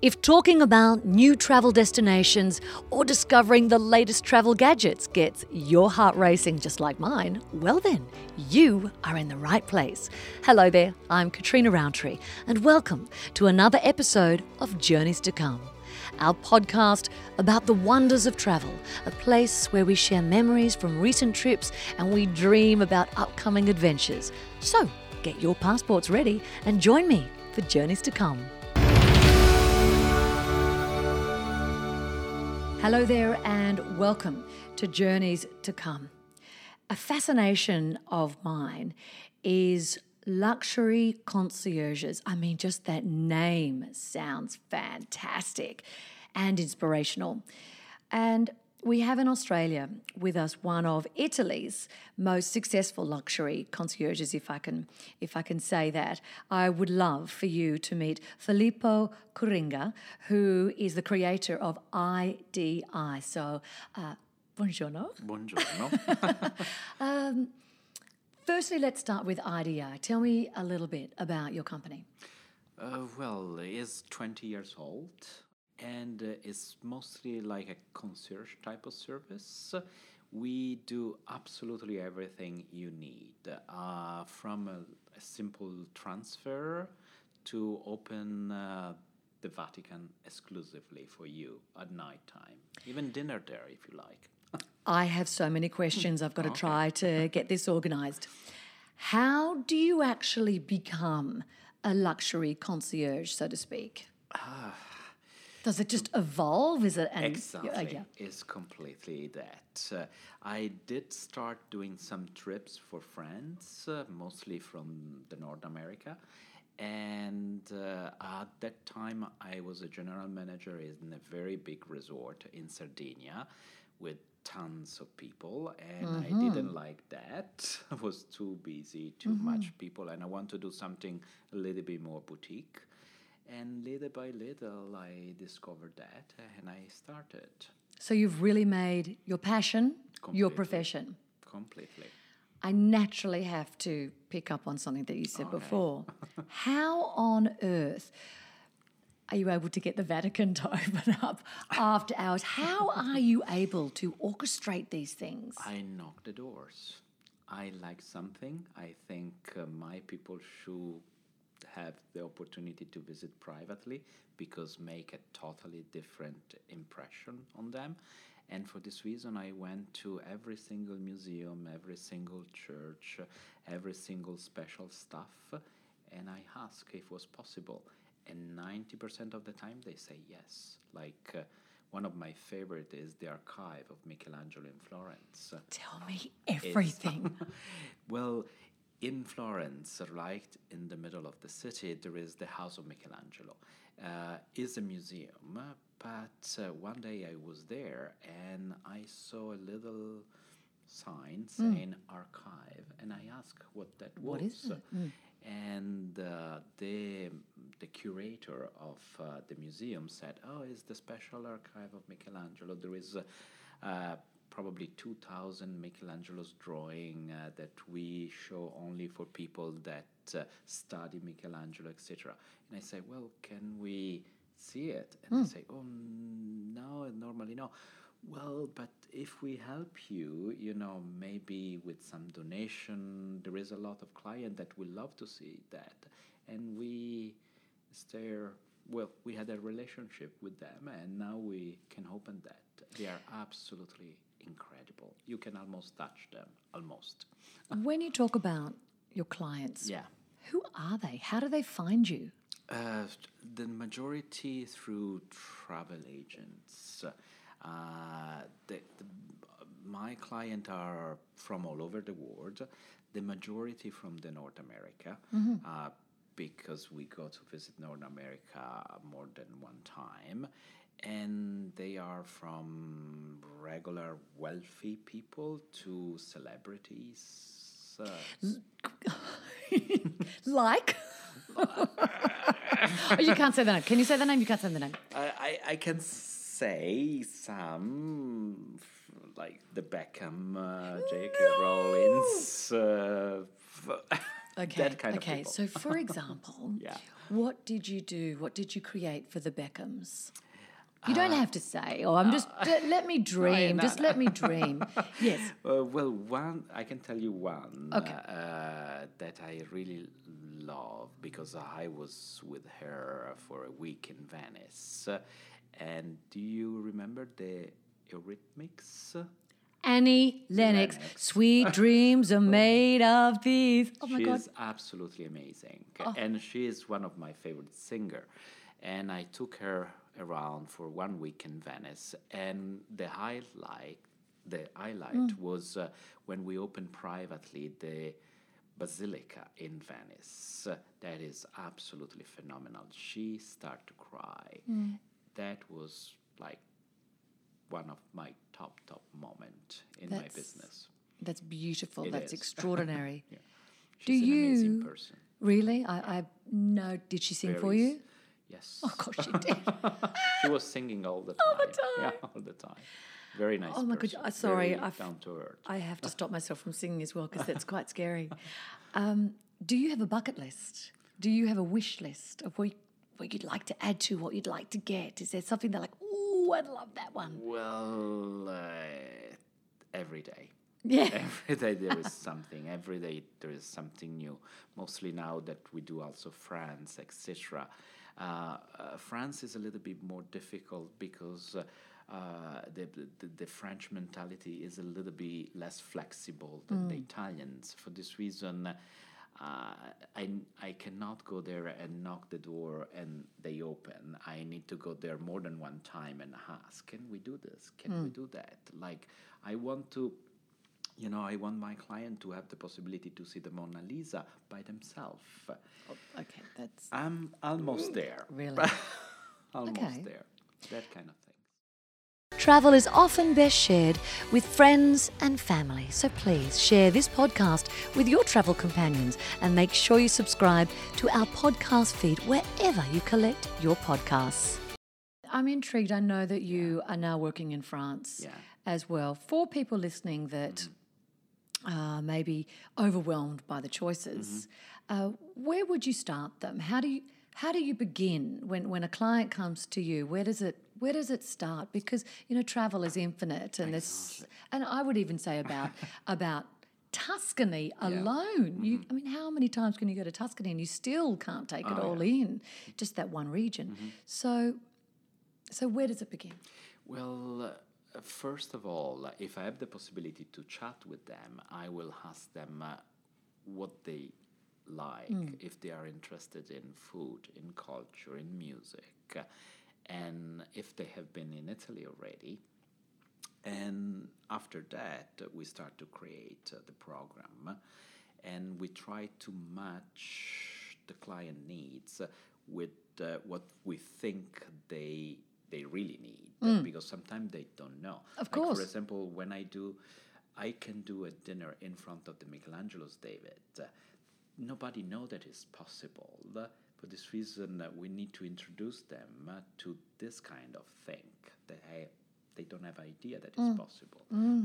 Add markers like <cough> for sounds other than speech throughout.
If talking about new travel destinations or discovering the latest travel gadgets gets your heart racing just like mine, well then, you are in the right place. Hello there, I'm Katrina Roundtree, and welcome to another episode of Journeys to Come, our podcast about the wonders of travel, a place where we share memories from recent trips and we dream about upcoming adventures. So, get your passports ready and join me for Journeys to Come. Hello there, and welcome to Journeys to Come. A fascination of mine is luxury concierges. I mean, just that name sounds fantastic and inspirational. And we have in Australia with us one of Italy's most successful luxury concierges, if I can, if I can say that. I would love for you to meet Filippo Curinga, who is the creator of IDI. So, uh, buongiorno. Buongiorno. <laughs> Um, firstly, let's start with IDI. Tell me a little bit about your company. uh, well, it's 20 years old and uh, it's mostly like a concierge type of service. We do absolutely everything you need, uh, from a, a simple transfer to open uh, the Vatican exclusively for you at night time, even dinner there if you like. I have so many questions. I've got to try to get this organized. How do you actually become a luxury concierge, so to speak? Does it just evolve? Is it an Exactly. Uh, yeah. It's completely that. Uh, I did start doing some trips for friends, uh, mostly from the North America. And uh, at that time, I was a general manager in a very big resort in Sardinia with tons of people. And I didn't like that. <laughs> I was too busy, too much people. And I want to do something a little bit more boutique. And little by little, I discovered that and I started So you've really made your passion your profession. completely. I naturally have to pick up on something that you said before. <laughs> How on earth are you able to get the Vatican to <laughs> open up after hours? How are you able to orchestrate these things? I knock the doors. I like something. I think uh, my people should have the opportunity to visit privately because make a totally different impression on them. And for this reason, I went to every single museum, every single church, every single special stuff, and I asked if it was possible. And 90% of the time, they say yes. Like uh, one of my favorite is the archive of Michelangelo in Florence. Tell me everything. <laughs> Well, in Florence, right in the middle of the city, there is the House of Michelangelo. Uh, is a museum, but uh, one day I was there and I saw a little sign saying archive, and I asked what that was. What is it? And uh, the the curator of uh, the museum said, "Oh, it's the special archive of Michelangelo. There is uh, uh, probably 2,000 Michelangelo's drawing uh, that we show only for people that uh, study Michelangelo, etc." And I say, "Well, can we see it?" And they say, "Oh, no, normally no." Well, but if we help you, you know, maybe with some donation, there is a lot of client that will love to see that, and we stare. Well, we had a relationship with them, and now we can open that. They are absolutely incredible. You can almost touch them, almost. <laughs> when you talk about your clients, Yeah. who are they? How do they find you? Uh, the majority through travel agents. Uh, the, the, my clients are from all over the world. The majority from the North America, uh, because we go to visit North America more than one time, and they are from regular wealthy people to celebrities. <laughs> Like? oh, you can't say the name. Can you say the name? You can't say the name. I, I, I can say some, like the Beckham, uh, J.K. Rowling's. Uh, <laughs> Okay. That kind okay. So, for <laughs> example, Yeah. what did you do? What did you create for the Beckhams? You don't have to say. Oh, I'm just. let- me dream. no, just let me dream. Yes. Uh, well, one I can tell you one Okay. uh, that I really love because I was with her for a week in Venice. And do you remember the Eurythmics? Annie Lennox. Lennox. Sweet <laughs> dreams are made of these. Oh my she God. Oh. is absolutely amazing, and she is one of my favorite singer. And I took her around for one week in Venice, and the highlight, the highlight Mm. was uh, when we opened privately the Basilica in Venice. Uh, that is absolutely phenomenal. She started to cry. Mm. That was like one of my top top moment in my business. That's beautiful. It That's is. <laughs> extraordinary. Yeah. Do She's an amazing you- person. Really? I, I no. Did she sing for you? Yes. Oh gosh, she did. <laughs> she was singing all the time. All the time. Yeah, all the time. Very nice. Oh my person. God, uh, sorry, I've- down to earth. I have to stop myself from singing as well because that's <laughs> quite scary. Um, do you have a bucket list? Do you have a wish list of what, what you'd like to add to, what you'd like to get? Is there something that like, oh, I'd love that one? Well, uh, every day. <laughs> Yeah. Every day there is something. Every day there is something new. Mostly now that we do also France, etc. Uh, uh, France is a little bit more difficult because uh, uh, the, the the French mentality is a little bit less flexible than the Italians. For this reason. Uh, I, I cannot go there and knock the door and they open. I need to go there more than one time and ask, can we do this? Can we do that? Like, I want to you know, I want my client to have the possibility to see the Mona Lisa by themselves. Oh, okay, that's I'm almost there. really. <laughs> almost Okay. there. That kind of thing. Travel is often best shared with friends and family, so please share this podcast with your travel companions and make sure you subscribe to our podcast feed wherever you collect your podcasts. I'm intrigued. I know that you are now working in France Yeah. as well. For people listening that mm. Uh, may be overwhelmed by the choices, uh, where would you start them? How do you how do you begin when, when a client comes to you? Where does it where does it start? Because you know travel is infinite, and this and I would even say about <laughs> about Tuscany alone. You, I mean, how many times can you go to Tuscany and you still can't take it all in? Just that one region. So, so where does it begin? Well, uh, first of all, if I have the possibility to chat with them, I will ask them uh, what they like, if they are interested in food, in culture, in music, and if they have been in Italy already. And after that, we start to create uh, the program, and we try to match the client needs with uh, what we think they they really need, uh, because sometimes they don't know. Of Like, course. For example, when I do, I can do a dinner in front of the Michelangelo's David. Uh, nobody know that is possible. Uh, for this reason, uh, we need to introduce them uh, to this kind of thing. They have, they don't have idea that it's possible.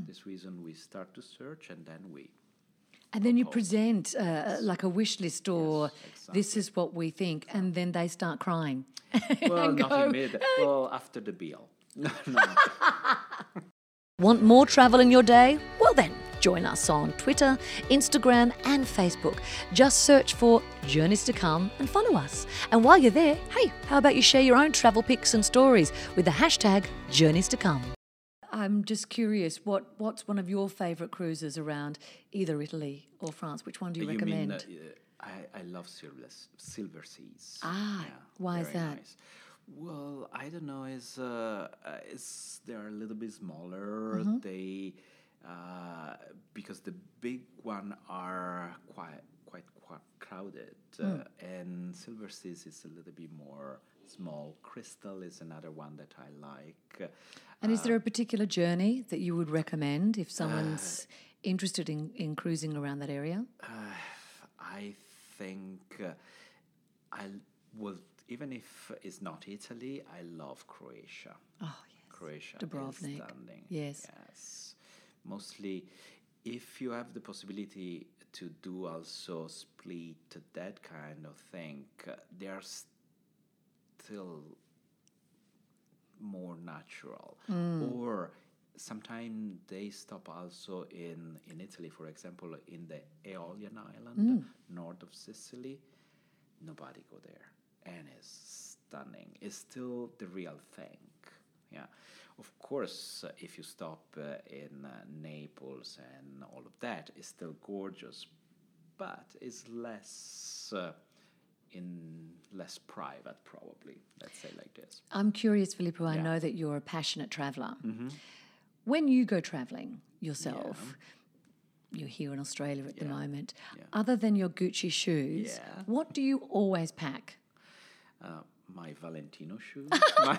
This reason, we start to search and then we. And then you present uh, like a wish list or Yes, this is what we think, and then they start crying. <laughs> Well, And not go, immediately. Well, after the bill. <laughs> no, no. <laughs> Want more travel in your day? Well, then, join us on Twitter, Instagram, and Facebook. Just search for Journeys to Come and follow us. And while you're there, hey, how about you share your own travel pics and stories with the hashtag Journeys to Come? I'm just curious, what, what's one of your favourite cruises around either Italy or France? Which one do you, You recommend? mean, uh, I, I love silver, silver seas. Ah, why is that? Nice. Well, I don't know. Is uh, uh, is they're a little bit smaller. Mm-hmm. They uh, because the big one are quite quite quite crowded, uh, Mm. and silver seas is a little bit more small. Crystal is another one that I like. And is there a particular journey that you would recommend if someone's Uh, interested in, in cruising around that area? I think uh, I well, even if it's not Italy, I love Croatia. Oh, yes. Croatia Dubrovnik. Yes. Yes. Mostly, if you have the possibility to do also Split that kind of thing, uh, they are still more natural. Or sometimes they stop also in, in Italy, for example, in the Aeolian Island, north of Sicily. Nobody go there, and it's stunning. It's still the real thing. Yeah, of course, uh, if you stop uh, in uh, Naples and all of that, it's still gorgeous, but it's less uh, in less private, probably. Let's say like this. I'm curious, Filippo. I Yeah. know that you're a passionate traveler. When you go traveling yourself, you're here in Australia at the moment. Yeah. Other than your Gucci shoes, Yeah. what do you always pack? Uh, my Valentino shoes. <laughs> <laughs> no,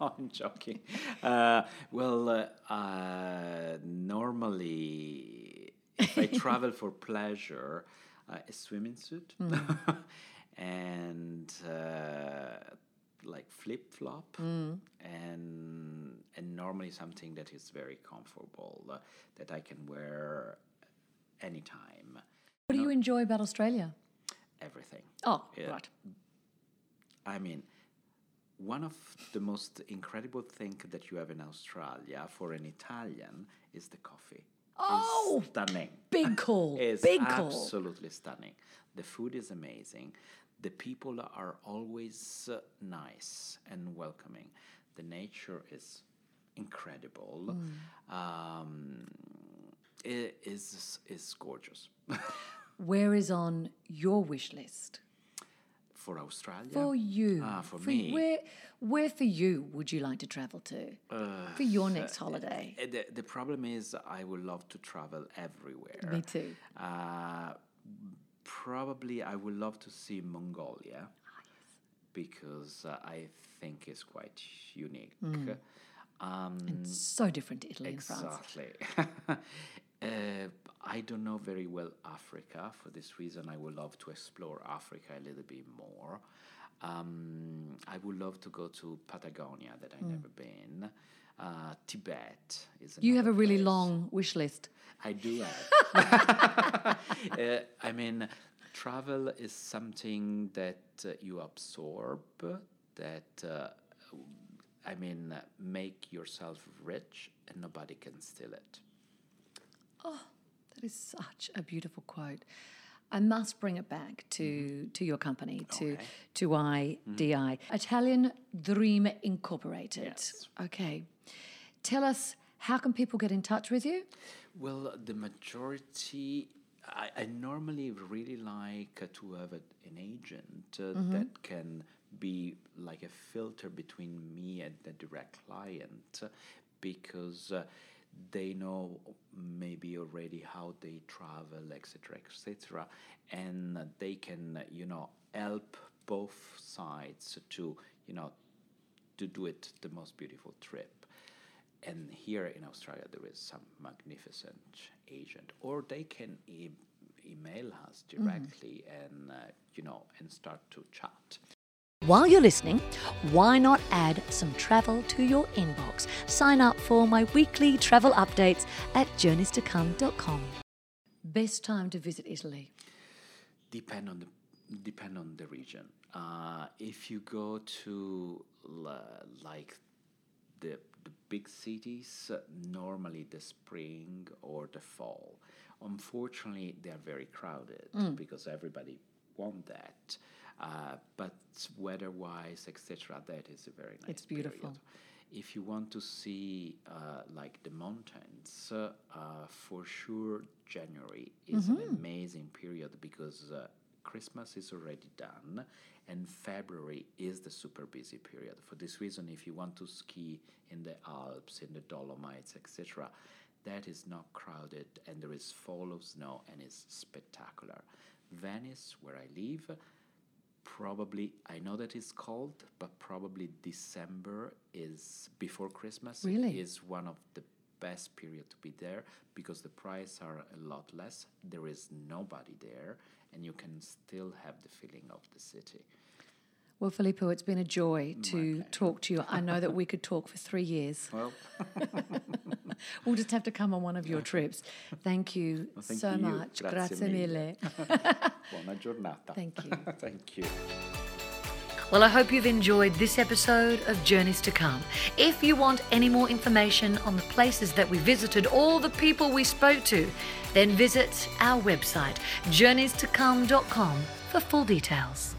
<laughs> I'm joking. Uh, well, uh, uh, normally, if I travel for pleasure, uh, a swimming suit and uh, like flip flop, and and normally something that is very comfortable uh, that I can wear anytime. What do you enjoy about Australia? Everything. Oh, Yeah. right. I mean, one of the most incredible things that you have in Australia for an Italian is the coffee. Oh, It's stunning. Big call. <laughs> It's Big call. absolutely stunning. The food is amazing. The people are always uh, nice and welcoming. The nature is incredible. Mm. Um, it is is gorgeous. <laughs> Where is on your wish list? For Australia. For you. Ah, for you- me. Where, where for you would you like to travel to? for your next holiday? Uh, The, the problem is, I would love to travel everywhere. Me too. Uh, probably, I would love to see Mongolia Ah, because uh, I think it's quite unique. Mm. Um, So different to Italy and France. exactly. <laughs> uh, I don't know very well Africa. For this reason, I would love to explore Africa a little bit more. Um, I would love to go to Patagonia, that I've never been. Uh, Tibet is. Mm. You have a really place. long wish list. I do have. <laughs> uh, I mean, travel is something that uh, you absorb, that, uh, I mean, make yourself rich and nobody can steal it. That is such a beautiful quote. I must bring it back to, to your company, to Okay. to IDI, Italian Dream Incorporated. Yes. Okay. Tell us how can people get in touch with you? Well, the majority, I, I normally really like uh, to have a, an agent uh, that can be like a filter between me and the direct client because uh, they know maybe already how they travel, etc., etc., and they can, you know, help both sides to, you know, to do it the most beautiful trip. And here in Australia, there is some magnificent agent, or they can e- email us directly and uh, you know and start to chat. While you're listening, why not add some travel to your inbox? Sign up for my weekly travel updates at journeystocome.com. Best time to visit Italy. Depend on the depend on the region. Uh, if you go to l- like the the big cities, uh, normally the spring or the fall. Unfortunately, they are very crowded because everybody want that. Uh, but weather-wise, etc., that is a very nice. It's beautiful. period. If you want to see uh, like the mountains, uh, for sure January is an amazing period because uh, Christmas is already done and February is the super busy period. For this reason, if you want to ski in the Alps, in the Dolomites, etc., that is not crowded and there is fall of snow and it's spectacular. Venice, where I live, probably I know that it's cold, but probably December is before Christmas. Really? is one of the best period to be there because the price are a lot less. There is nobody there, and you can still have the feeling of the city. Well, Filippo, it's been a joy to talk to you. I know that we could talk for three years. Well, <laughs> <laughs> We'll just have to come on one of your trips. Thank you thank so you. much. Grazie mille. <laughs> buona giornata. Thank you. <laughs> Thank you. Well, I hope you've enjoyed this episode of Journeys to Come. If you want any more information on the places that we visited, all the people we spoke to, then visit our website, journeystocome.com, for full details.